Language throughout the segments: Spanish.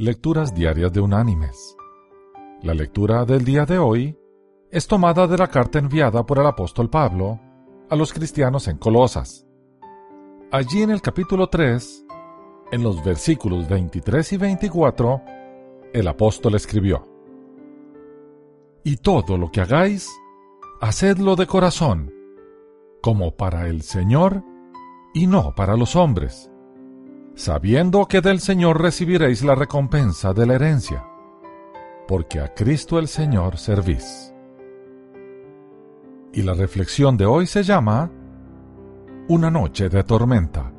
Lecturas Diarias de Unánimes. La lectura del día de hoy es tomada de la carta enviada por el apóstol Pablo a los cristianos en Colosas. Allí en el capítulo 3, en los versículos 23 y 24, el apóstol escribió, Y todo lo que hagáis, hacedlo de corazón, como para el Señor y no para los hombres sabiendo que del Señor recibiréis la recompensa de la herencia, porque a Cristo el Señor servís. Y la reflexión de hoy se llama Una noche de tormenta.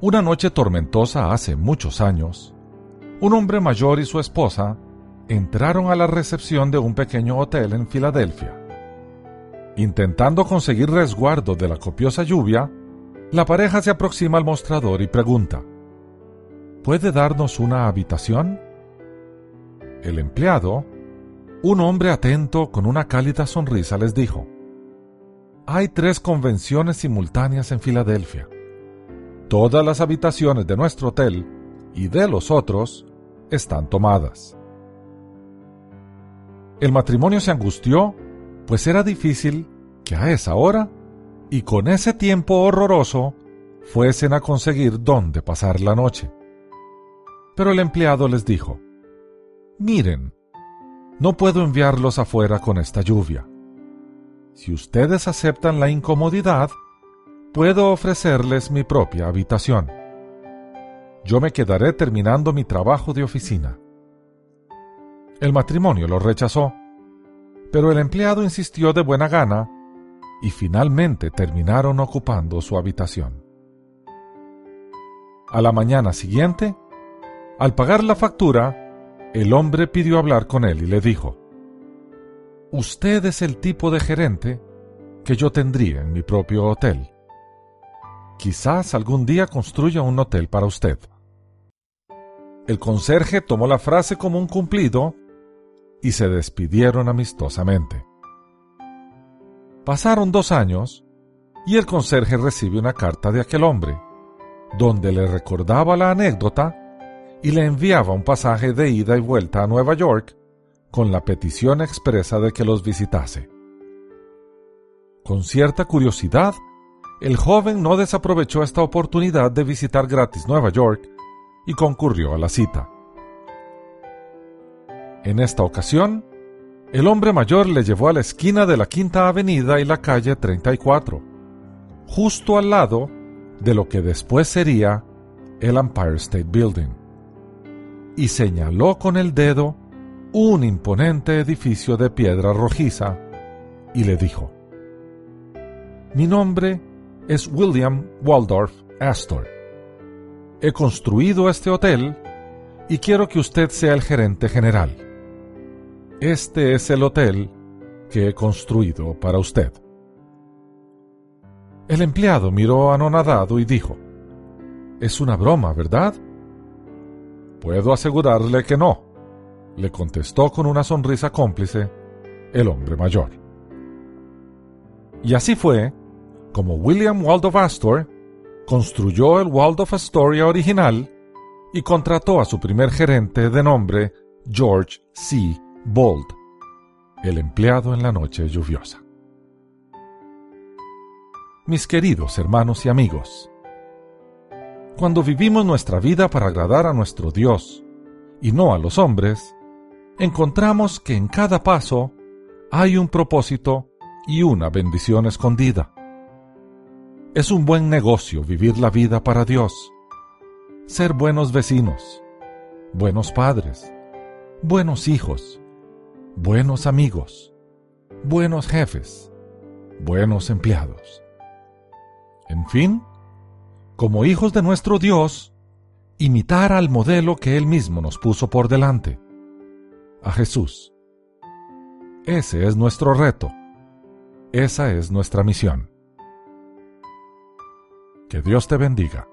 Una noche tormentosa hace muchos años, un hombre mayor y su esposa entraron a la recepción de un pequeño hotel en Filadelfia. Intentando conseguir resguardo de la copiosa lluvia, la pareja se aproxima al mostrador y pregunta, ¿Puede darnos una habitación? El empleado, un hombre atento con una cálida sonrisa, les dijo, Hay tres convenciones simultáneas en Filadelfia. Todas las habitaciones de nuestro hotel y de los otros están tomadas. El matrimonio se angustió, pues era difícil que a esa hora y con ese tiempo horroroso fuesen a conseguir dónde pasar la noche. Pero el empleado les dijo, Miren, no puedo enviarlos afuera con esta lluvia. Si ustedes aceptan la incomodidad, puedo ofrecerles mi propia habitación. Yo me quedaré terminando mi trabajo de oficina. El matrimonio lo rechazó, pero el empleado insistió de buena gana y finalmente terminaron ocupando su habitación. A la mañana siguiente, al pagar la factura, el hombre pidió hablar con él y le dijo, Usted es el tipo de gerente que yo tendría en mi propio hotel. Quizás algún día construya un hotel para usted. El conserje tomó la frase como un cumplido y se despidieron amistosamente. Pasaron dos años y el conserje recibe una carta de aquel hombre, donde le recordaba la anécdota y le enviaba un pasaje de ida y vuelta a Nueva York con la petición expresa de que los visitase. Con cierta curiosidad, el joven no desaprovechó esta oportunidad de visitar gratis Nueva York y concurrió a la cita. En esta ocasión, el hombre mayor le llevó a la esquina de la Quinta Avenida y la calle 34, justo al lado de lo que después sería el Empire State Building, y señaló con el dedo un imponente edificio de piedra rojiza y le dijo, Mi nombre es William Waldorf Astor. He construido este hotel y quiero que usted sea el gerente general. Este es el hotel que he construido para usted. El empleado miró anonadado y dijo, Es una broma, ¿verdad? Puedo asegurarle que no, le contestó con una sonrisa cómplice el hombre mayor. Y así fue como William Waldorf Astor construyó el Waldorf Astoria original y contrató a su primer gerente de nombre George C. Bold, el empleado en la noche lluviosa. Mis queridos hermanos y amigos, cuando vivimos nuestra vida para agradar a nuestro Dios y no a los hombres, encontramos que en cada paso hay un propósito y una bendición escondida. Es un buen negocio vivir la vida para Dios, ser buenos vecinos, buenos padres, buenos hijos, buenos amigos, buenos jefes, buenos empleados. En fin, como hijos de nuestro Dios, imitar al modelo que Él mismo nos puso por delante, a Jesús. Ese es nuestro reto. Esa es nuestra misión. Que Dios te bendiga.